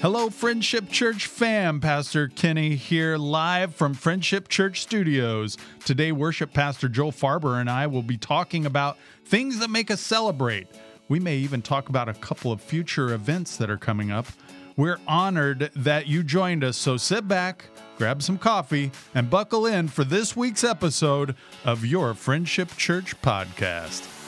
Hello, Friendship Church fam. Pastor Kenny here live from Friendship Church Studios. Today, worship pastor Joel Farber and I will be talking about things that make us celebrate. We may even talk about a couple of future events that are coming up. We're honored that you joined us, so sit back, grab some coffee, and buckle in for this week's episode of your Friendship Church podcast.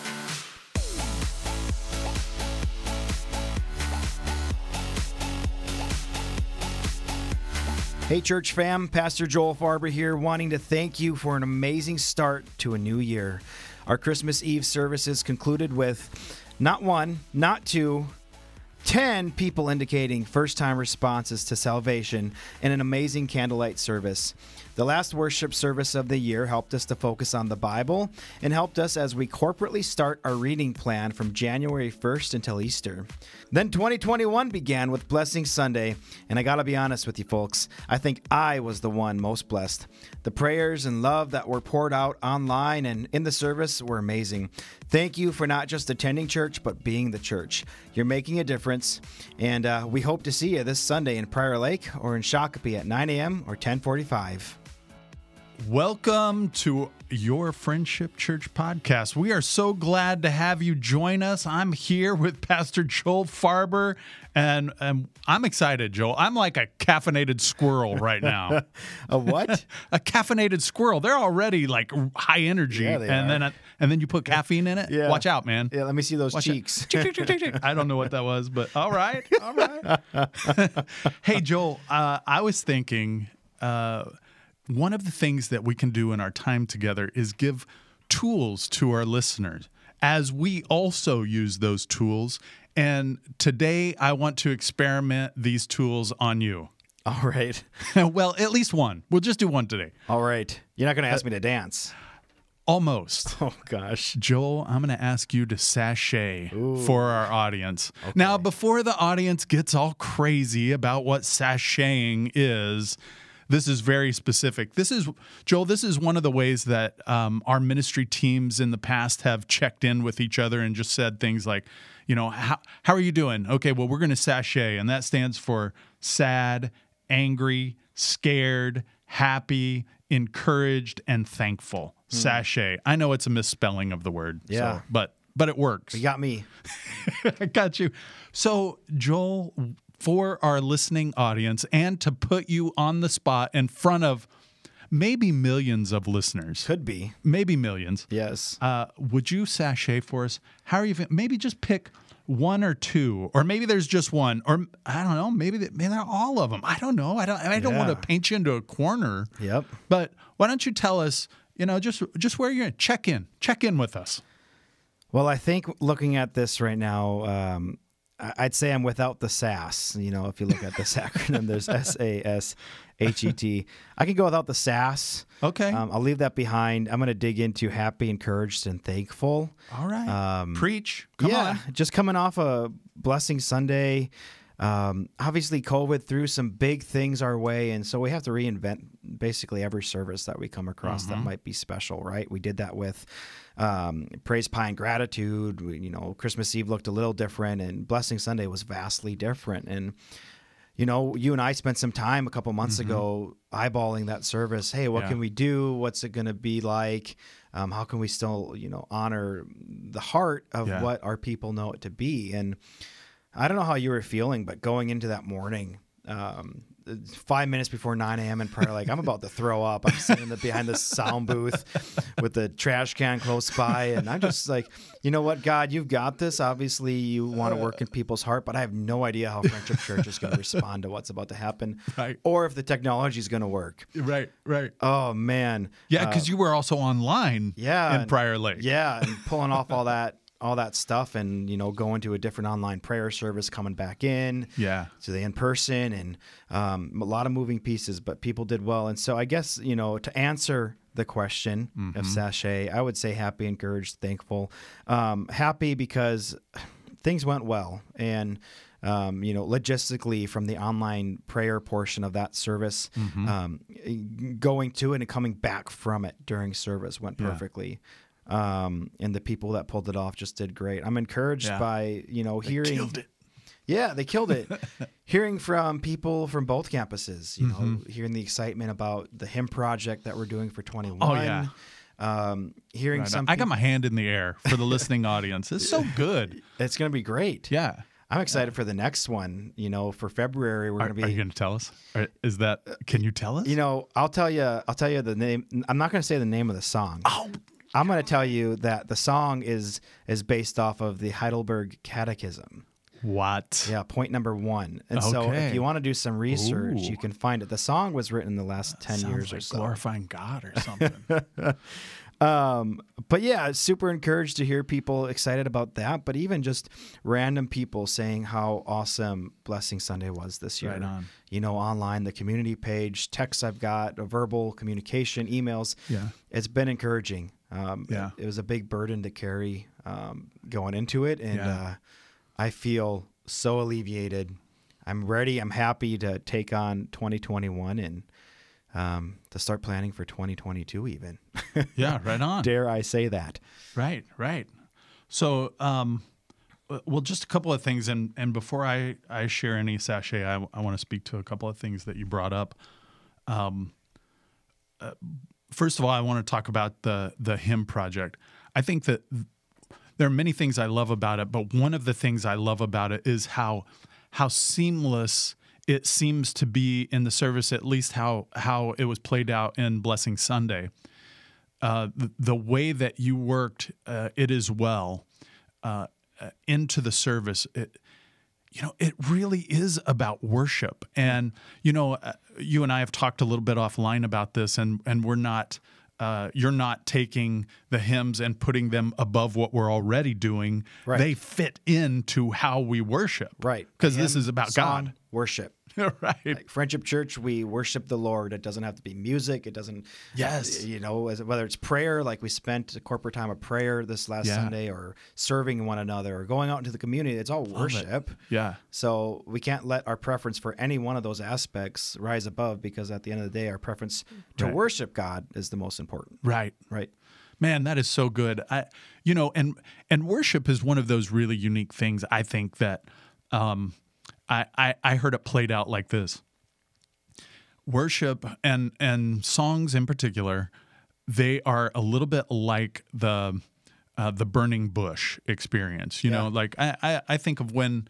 Hey, church fam, Pastor Joel Farber here, wanting to thank you for an amazing start to a new year. Our Christmas Eve services concluded with not one, not two, 10 people indicating first time responses to salvation and an amazing candlelight service. The last worship service of the year helped us to focus on the Bible and helped us as we corporately start our reading plan from January 1st until Easter. Then 2021 began with Blessing Sunday, and I gotta be honest with you folks, I think I was the one most blessed. The prayers and love that were poured out online and in the service were amazing. Thank you for not just attending church, but being the church. You're making a difference, and uh, we hope to see you this Sunday in Prior Lake or in Shakopee at 9 a.m. or 1045. Welcome to your Friendship Church podcast. We are so glad to have you join us. I'm here with Pastor Joel Farber, and, and I'm excited, Joel. I'm like a caffeinated squirrel right now. a what? a caffeinated squirrel. They're already like high energy, Yeah, they and are. then and then you put caffeine in it. Yeah. Watch out, man. Yeah, let me see those Watch cheeks. I don't know what that was, but all right, all right. hey, Joel, uh, I was thinking uh, one of the things that we can do in our time together is give tools to our listeners as we also use those tools. And today, I want to experiment these tools on you. All right. well, at least one. We'll just do one today. All right. You're not going to ask me to dance. Almost. Oh, gosh. Joel, I'm going to ask you to sashay for our audience. Now, before the audience gets all crazy about what sashaying is, this is very specific. This is, Joel, this is one of the ways that um, our ministry teams in the past have checked in with each other and just said things like, you know, how, how are you doing? Okay, well, we're going to sashay, and that stands for sad, angry, scared, happy, encouraged, and thankful. Sashay. I know it's a misspelling of the word. so- Yeah. but but it works. You got me. I got you. So, Joel, for our listening audience and to put you on the spot in front of maybe millions of listeners, Could be. maybe millions, Yes. uh, would you sashay for us? How are you? Maybe just pick one or two, or maybe there's just one, or I don't know. Maybe they- maybe they're all of them. I don't know. I don't. I don't want to paint you into a corner. Yep. But why don't you tell us? You know, just just where you're. In. Check in. Check in with us. Well, I think looking at this right now, um, I'd say I'm without the sass. You know, if you look at this acronym, there's S A S H E T. I can go without the sass. Okay. Um, I'll leave that behind. I'm going to dig into happy, encouraged, and thankful. all right. um, Preach. Come yeah, on. just coming off a Blessing Sunday. Um, obviously, COVID threw some big things our way, and so we have to reinvent basically every service that we come across Mm-hmm. that might be special, right? We did that with um, Praise, Pie, and Gratitude. We, you know, Christmas Eve looked a little different, and Blessing Sunday was vastly different. And you know, you and I spent some time a couple months ago eyeballing that service. Hey, what Mm-hmm. Yeah. can we do? What's it going to be like? Um, how can we still, you know, honor the heart of Yeah. what our people know it to be? And I don't know how you were feeling, but going into that morning, um, five minutes before 9 a.m. in prayer, like I'm about to throw up. I'm sitting in the, behind the sound booth with the trash can close by, and I'm just like, you know what, God, you've got this. Obviously, you want to work in people's heart, but I have no idea how Friendship Church is going to respond to what's about to happen, Right. or if the technology is going to work. Right. Right. Oh man, Yeah, Uh, because you were also online. yeah, In and- Prior Lake. yeah, and pulling off all that all that stuff and you know going to a different online prayer service coming back in Yeah. to the in person and um, a lot of moving pieces but people did well. And so i guess you know to answer the question of sashay i would say happy encouraged thankful. Um, happy because things went well and um, you know logistically from the online prayer portion of that service um, going to it and coming back from it during service went perfectly um, and the people that pulled it off just did great i'm encouraged Yeah. by you know hearing Killed it. Yeah, they killed it. hearing from people from both campuses, you know, Mm-hmm. hearing the excitement about the hymn project that we're doing for 21. Oh, yeah. Um, hearing Right some on. I got my hand in the air for the listening audience. It's so good. it's going to be great. Yeah. I'm excited for the next one. You know, for February, we're Are, going to be. are you going to tell us? Is that? Can you tell us? You know, I'll tell you. I'll tell you the name. I'm not going to say the name of the song. oh, I'm going to tell you that the song is is based off of the Heidelberg Catechism. what? Yeah, point number one. And so, if you want to do some research, Ooh. you can find it. The song was written in the last ten years like or so. glorifying God or something. Um, but yeah, super encouraged to hear people excited about that. But even just random people saying how awesome Blessing Sunday was this year. Right on. You know, online, the community page, texts I've got, a verbal communication, emails. Yeah. It's been encouraging. Um, Yeah. it, it was a big burden to carry um, going into it, and Yeah. uh, I feel so alleviated. I'm ready. I'm happy to take on 2021 and um, to start planning for 2022 even. yeah, right on. Dare I say that? Right, right. So, um, well, just a couple of things, and and before I I share any sashay, I, I want to speak to a couple of things that you brought up. Um, uh, first of all, I want to talk about the the hymn project. I think that there are many things I love about it, but one of the things I love about it is how how seamless it seems to be in the service. At least how how it was played out in Blessing Sunday uh, the, the way that you worked uh, it as well uh, into the service, it, you know, it really is about worship. And you know, uh, you and I have talked a little bit offline about this, and and we're not. Uh, you're not taking the hymns and putting them above what we're already doing. Right. They fit into how we worship. Right. Because this is about song, worship. Right. Like Friendship Church, we worship the Lord. It doesn't have to be music. It doesn't. Yes. You know, as- whether it's prayer, like we spent a corporate time of prayer this last Yeah. Sunday, or serving one another, or going out into the community. It's all it. worship. Yeah. So we can't let our preference for any one of those aspects rise above, because at the end of the day, our preference to Right. worship God is the most important. Right. Right. Man, that is so good. I, you know, and and worship is one of those really unique things. I think that um, I, I I heard it played out like this. Worship and and songs in particular, they are a little bit like the uh, the burning bush experience. You know, like I, I I think of when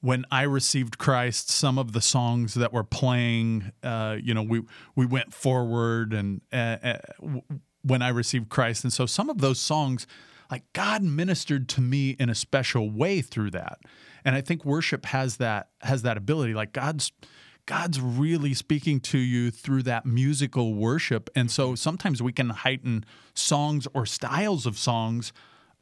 when I received Christ, some of the songs that were playing, uh, you know, we we went forward, and uh, uh, w- when I received Christ, and so some of those songs, like God ministered to me in a special way through that, and I think worship has that has that ability, like God's. God's really speaking to you through that musical worship. And so sometimes we can heighten songs or styles of songs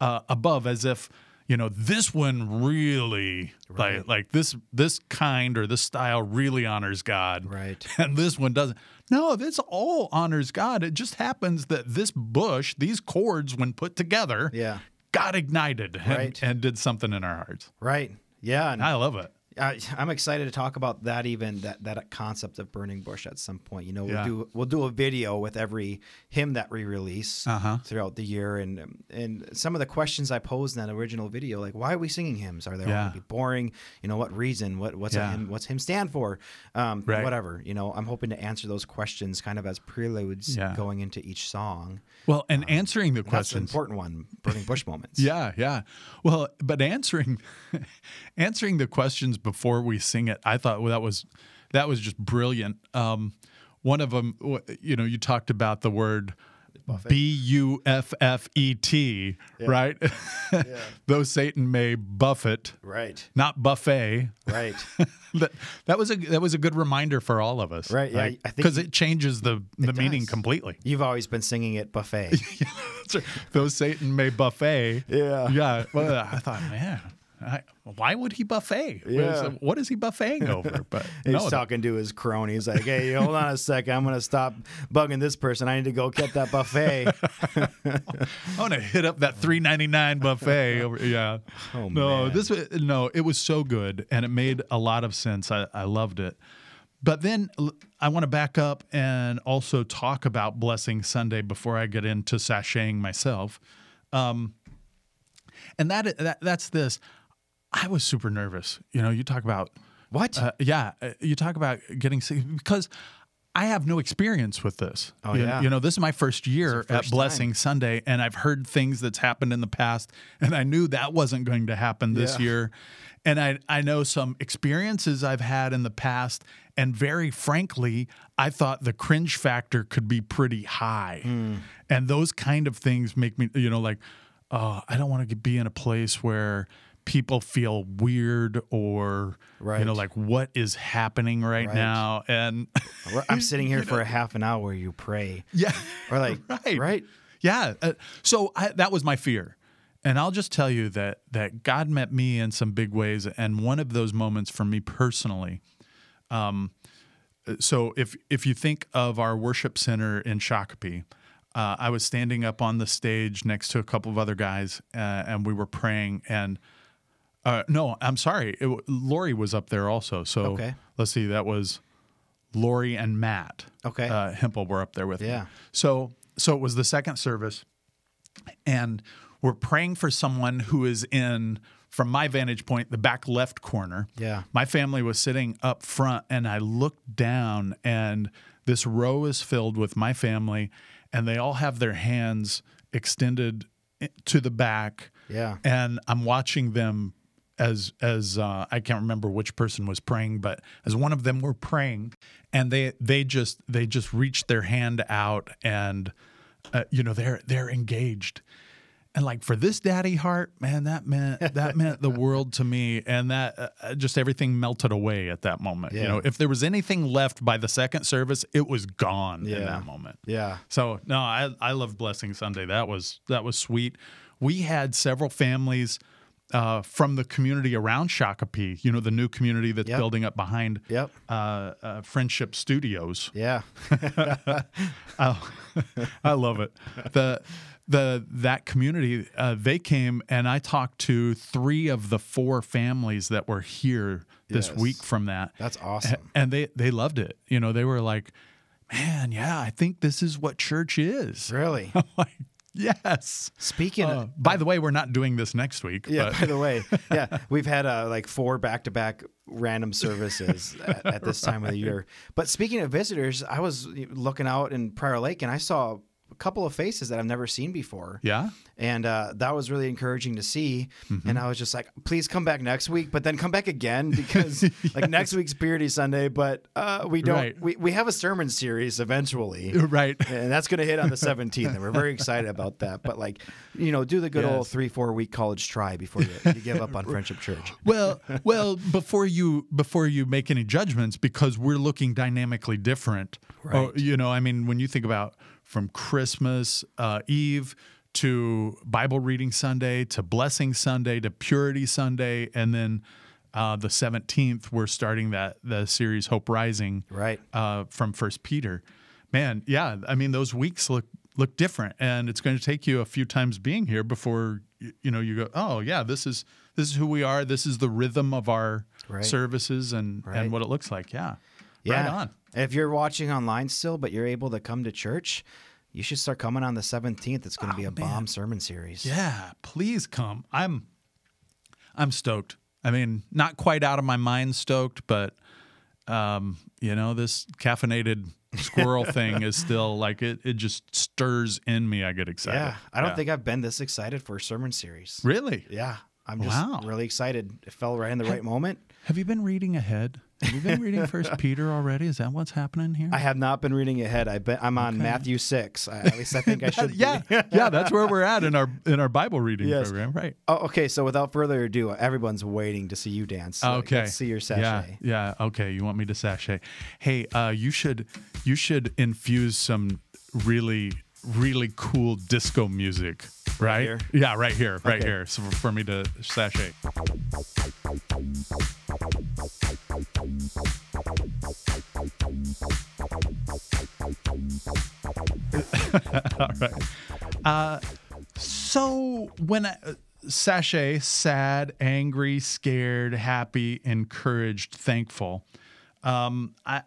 uh, above as if, you know, this one really like like this this kind or this style really honors God. Right. And this one doesn't. No, this all honors God. It just happens that this bush, these chords, when put together, Yeah. got ignited and, Right. and did something in our hearts. Right. Yeah. And I love it. I, I'm excited to talk about that even that that concept of burning bush at some point. You know, we'll do we'll do a video with every hymn that we release Uh-huh. throughout the year, and and some of the questions I posed in that original video, like why are we singing hymns? Are they all Yeah. going to be boring? You know, what reason? What what's Yeah. a hymn? What's hymn stand for? Um, Right. Whatever. You know, I'm hoping to answer those questions kind of as preludes Yeah. going into each song. Well, and answering the That's the questions. important one. Burning bush moments. Yeah, yeah. Well, but answering answering the questions before we sing it, I thought well, that was that was just brilliant. Um, one of them, you know, you talked about the word B U F F E T, right? Though Satan may buffet, Right. not buffet. Right. that, that was a that was a good reminder for all of us, Right, yeah, because it changes the the meaning does. completely. You've always been singing it buffet. Right. Though Satan may buffet. Yeah. Yeah. Well, I thought, man, I, why would he buffet? Yeah. What is he buffeting over? But He's no, talking to his cronies like, "Hey, hold on a second. I'm gonna stop bugging this person. I need to go get that buffet." I want to hit up that three ninety nine buffet. Over, yeah. Oh, no, man. this no. It was so good, and it made a lot of sense. I, I loved it. But then I want to back up and also talk about Blessing Sunday before I get into sashaying myself. Um, and that, that that's this. I was super nervous. You know, you talk about What? uh, yeah, uh, you talk about getting sick because I have no experience with this. Oh, you, yeah. you know, this is my first year your at first Blessing Sunday, and I've heard things that's happened in the past, and I knew that wasn't going to happen this Yeah. year. And I I know some experiences I've had in the past, and very frankly, I thought the cringe factor could be pretty high, Hmm. and those kind of things make me, you know, like, oh, I don't want to be in a place where people feel weird or right. you know like what is happening right, Right. now and I'm sitting here for a half an hour where you pray. yeah Or like, right right? yeah uh, so I, that was my fear and i'll just tell you that that god met me in some big ways and one of those moments for me personally um, so if if you think of our worship center in shakopee uh, i was standing up on the stage next to a couple of other guys uh, and we were praying and uh, no i'm sorry it, lori was up there also so Okay. let's see that was lori and matt Okay. uh, hempel were up there with me Yeah. so so it was the second service and we're praying for someone who is in from my vantage point the back left corner Yeah. my family was sitting up front and i looked down and this row is filled with my family and they all have their hands extended to the back Yeah. and i'm watching them as as uh, i can't remember which person was praying but as one of them were praying and they they just they just reached their hand out and uh, you know they're they're engaged and like for this daddy heart man that meant that meant the world to me and that uh, uh, just everything melted away at that moment you know if there was anything left by the second service it was gone in that moment Yeah. so no, I I love Blessing Sunday. That was that was sweet. We had several families uh, from the community around Shakopee. You know, the new community that's Yep. building up behind Yep. uh, uh, Friendship Studios. Yeah. Oh, I love it. The the that community uh, they came and I talked to three of the four families that were here this Yes. week from that. That's awesome. and they they loved it. You know, they were like, "Man, yeah, I think this is what church is." Really? I'm like, "Yes." Speaking Uh, of. by the way, we're not doing this next week. Yeah, but by the way, yeah, we've had uh, like four back to back random services at, at this time of the year. But speaking of visitors, I was looking out in Prior Lake and I saw a couple of faces that I've never seen before. yeah, And uh, that was really encouraging to see. Mm-hmm. And I was just like, please come back next week, but then come back again because like next week's Purity Sunday, but uh, we don't, Right. we, we have a sermon series eventually. right. and that's going to hit on the 17th and we're very excited about that but like you know do the good old three four week college try before you, you give up on friendship church Well, well, before you before you make any judgments, because we're looking dynamically different. Oh, Right. you know, I mean, when you think about from Christmas uh, Eve to Bible reading Sunday to Blessing Sunday to Purity Sunday, and then uh, the seventeenth, we're starting that the series Hope Rising. right uh, from First Peter. Man, yeah, I mean those weeks look look different, and it's going to take you a few times being here before you, know you go, oh yeah, this is this is who we are. This is the rhythm of our Right. services and Right. and what it looks like. Yeah, yeah right on. If you're watching online still but you're able to come to church you should start coming on the 17th it's going to be a bomb sermon series Oh, Yeah, please come. I'm I'm stoked. I mean, not quite out of my mind stoked, but um, you know, this caffeinated squirrel thing is still like it it just stirs in me. I get excited. yeah i don't Yeah. think i've been this excited for a sermon series really. yeah i'm just Wow. really excited it fell right in the right moment Have you been reading ahead? Have you been reading First Peter already? Is that what's happening here? I have not been reading ahead. I I'm on Matthew six. I, at least I think I should. be. yeah, yeah, that's where we're at in our in our Bible reading Yes. program, right? Oh, okay. So without further ado, everyone's waiting to see you dance. So Okay. See your sashay. Yeah, yeah. Okay, you want me to sashay? Hey, uh, you should you should infuse some really really cool disco music, right? here? Yeah, right here, right Okay. here. So for, for me to sashay. All right. Uh, so when I, uh, sashay, sad, angry, scared, happy, encouraged, thankful, um, I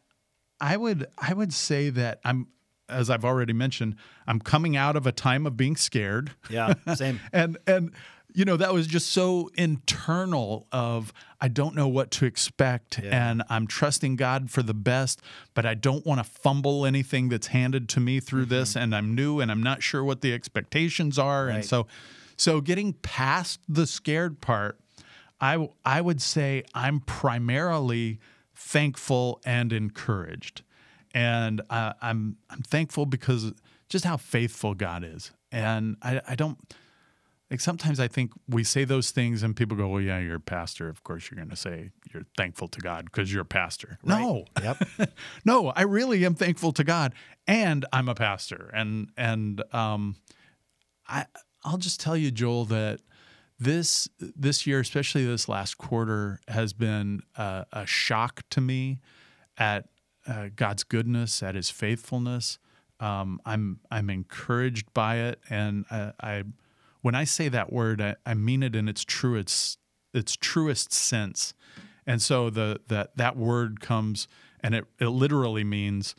I would I would say that I'm as I've already mentioned, I'm coming out of a time of being scared. Yeah. Same. and and you know, that was just so internal of I don't know what to expect Yeah. and I'm trusting God for the best, but I don't want to fumble anything that's handed to me through this and I'm new and I'm not sure what the expectations are and so so getting past the scared part, I I would say I'm primarily thankful and encouraged. And uh, I'm I'm thankful because just how faithful God is. And I, I don't like sometimes I think we say those things and people go, Well, yeah, you're a pastor. Of course you're gonna say you're thankful to God because you're a pastor. No. Yep. no, I really am thankful to God and I'm a pastor. And and um I I'll just tell you, Joel, that this this year, especially this last quarter, has been a, a shock to me at uh, God's goodness, at His faithfulness. Um, I'm I'm encouraged by it, and I, I when I say that word, I, I mean it in its truest its truest sense. And so the that that word comes, and it it literally means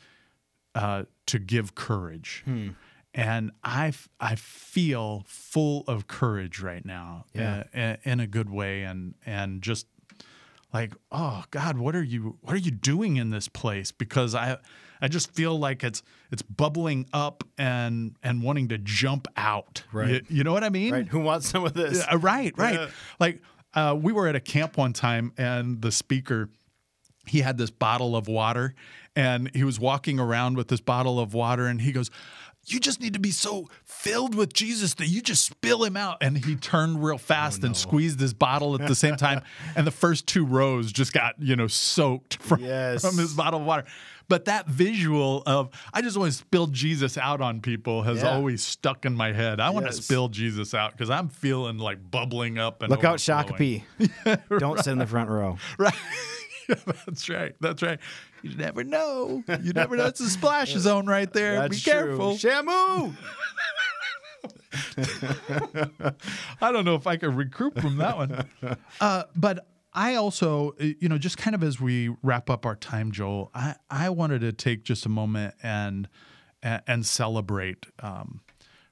uh, to give courage. And I, I feel full of courage right now Yeah. uh, in, in a good way and and just like oh god what are you what are you doing in this place because i i just feel like it's it's bubbling up and and wanting to jump out Right. you, you know what i mean right. Who wants some of this? uh, right, right. Yeah. Like uh, we were at a camp one time, and the speaker he had this bottle of water, and he was walking around with this bottle of water, and he goes. You just need to be so filled with Jesus that you just spill him out. And he turned real fast and squeezed his bottle at the same time. and the first two rows just got, you know, soaked from, Yes. from his bottle of water. But that visual of, I just want to spill Jesus out on people has Yeah. always stuck in my head. I want to spill Jesus out because I'm feeling like bubbling up and Look out. Shakopee. Don't sit in the front row. Right. That's right. That's right. You never know. You never know. It's a splash zone right there. That's Be careful. True. Shamu. I don't know if I can recoup from that one. Uh, but I also, uh, you know, just kind of as we wrap up our time, Joel, I, I wanted to take just a moment and and, celebrate um,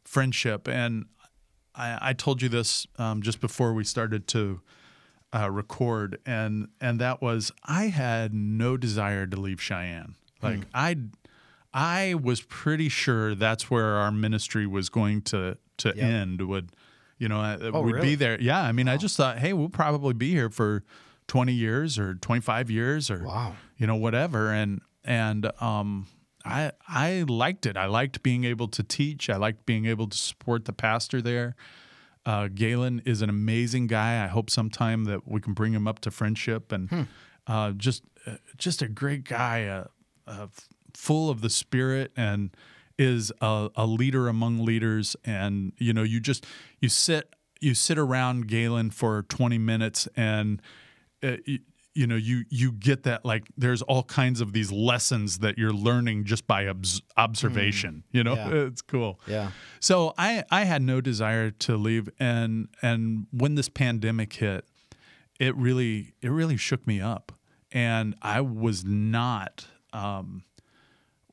friendship. And I, I told you this um, just before we started to uh, record, and and that was I had no desire to leave Cheyenne. Like I, I was pretty sure that's where our ministry was going to to Yep. end. Would you know? uh, Oh, we'd really? be there. Yeah, I mean, I just thought, hey, we'll probably be here for twenty years or twenty five years or Wow. you know whatever and and um I I liked it. I liked being able to teach. I liked being able to support the pastor there. Uh, Galen is an amazing guy. I hope sometime that we can bring him up to friendship and uh, just uh, just a great guy, uh, uh, full of the spirit and is a, a leader among leaders. And you know, you just you sit you sit around Galen for twenty minutes and uh, you, you know you you get that like there's all kinds of these lessons that you're learning just by obs- observation. You know, Yeah. it's cool. Yeah. So I I had no desire to leave, and and when this pandemic hit, it really it really shook me up, and I was not um,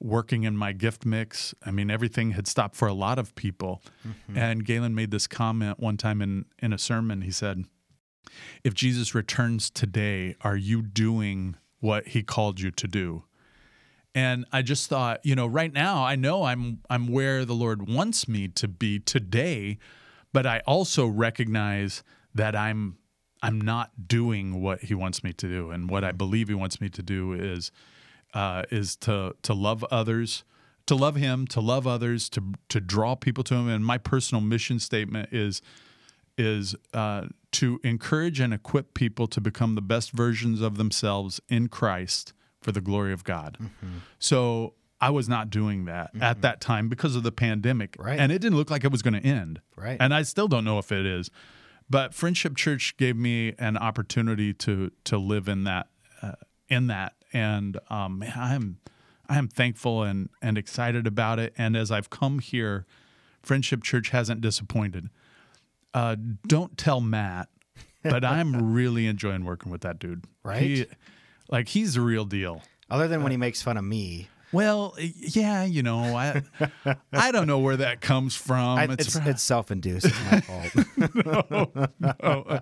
working in my gift mix. I mean, everything had stopped for a lot of people, mm-hmm. and Galen made this comment one time in in a sermon. He said, "If Jesus returns today, are you doing what He called you to do?" And I just thought, you know, right now I know I'm I'm where the Lord wants me to be today, but I also recognize that I'm I'm not doing what He wants me to do, and what I mm-hmm. believe He wants me to do is uh, is to to love others, to love Him, to love others, to to draw people to Him. And my personal mission statement is is uh, to encourage and equip people to become the best versions of themselves in Christ for the glory of God. So I was not doing that at that time because of the pandemic, Right. and it didn't look like it was going to end. Right. And I still don't know if it is. But Friendship Church gave me an opportunity to to live in that uh, in that, and um, man, I'm I am thankful and and excited about it. And as I've come here, Friendship Church hasn't disappointed. Uh, don't tell Matt, but I'm really enjoying working with that dude. Right? He, like he's the real deal. Other than when he makes fun of me. Well, yeah, you know, I I don't know where that comes from. I, it's it's, self-induced. It's my fault. no, no,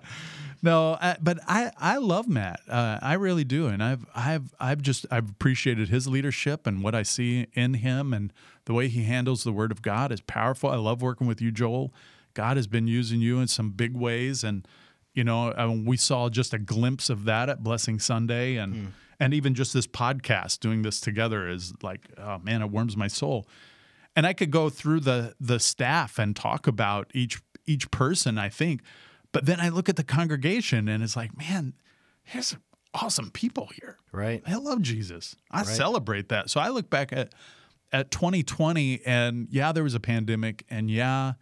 no I, but I I love Matt. Uh, I really do, and I've I've I've just I've appreciated his leadership and what I see in him and the way he handles the Word of God is powerful. I love working with you, Joel. God has been using you in some big ways, and you know I mean, we saw just a glimpse of that at Blessing Sunday, and mm. and even just this podcast, doing this together is like, oh man, it warms my soul. And I could go through the the staff and talk about each each person. I think, but then I look at the congregation, and it's like, man, here's awesome people here. Right. I love Jesus. I right. celebrate that. So I look back at at 2020, and yeah, there was a pandemic, and yeah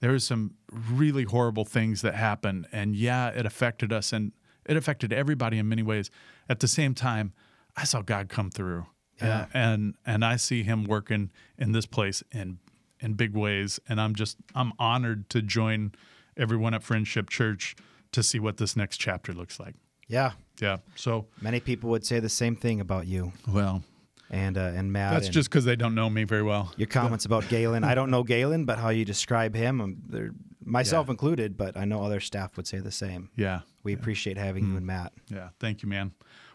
there was some really horrible things that happened and yeah it affected us and it affected everybody in many ways at the same time i saw god come through yeah. and and i see him working in this place in in big ways and i'm just i'm honored to join everyone at friendship church to see what this next chapter looks like yeah yeah so many people would say the same thing about you well and uh, and Matt. That's and just because they don't know me very well. Your comments about Galen, I don't know Galen, but how you describe him, um, myself yeah. included, but I know other staff would say the same. Yeah, we yeah. appreciate having mm. you and Matt. Yeah, thank you, man.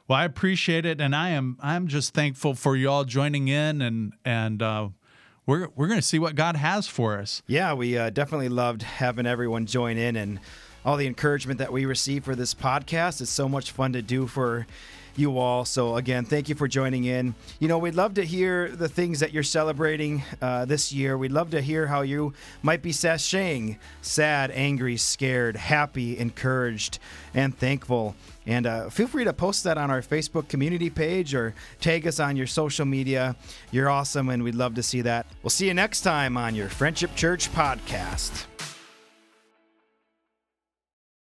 Well, I appreciate it, and I am I'm just thankful for you all joining in, and and uh, we're we're going to see what God has for us. Yeah, we uh, definitely loved having everyone join in and all the encouragement that we receive for this podcast. It's so much fun to do for you all. So, again, thank you for joining in. You know, we'd love to hear the things that you're celebrating uh, this year. We'd love to hear how you might be sashaying sad, angry, scared, happy, encouraged, and thankful. And uh, feel free to post that on our Facebook community page or tag us on your social media. You're awesome, and we'd love to see that. We'll see you next time on your Friendship Church podcast.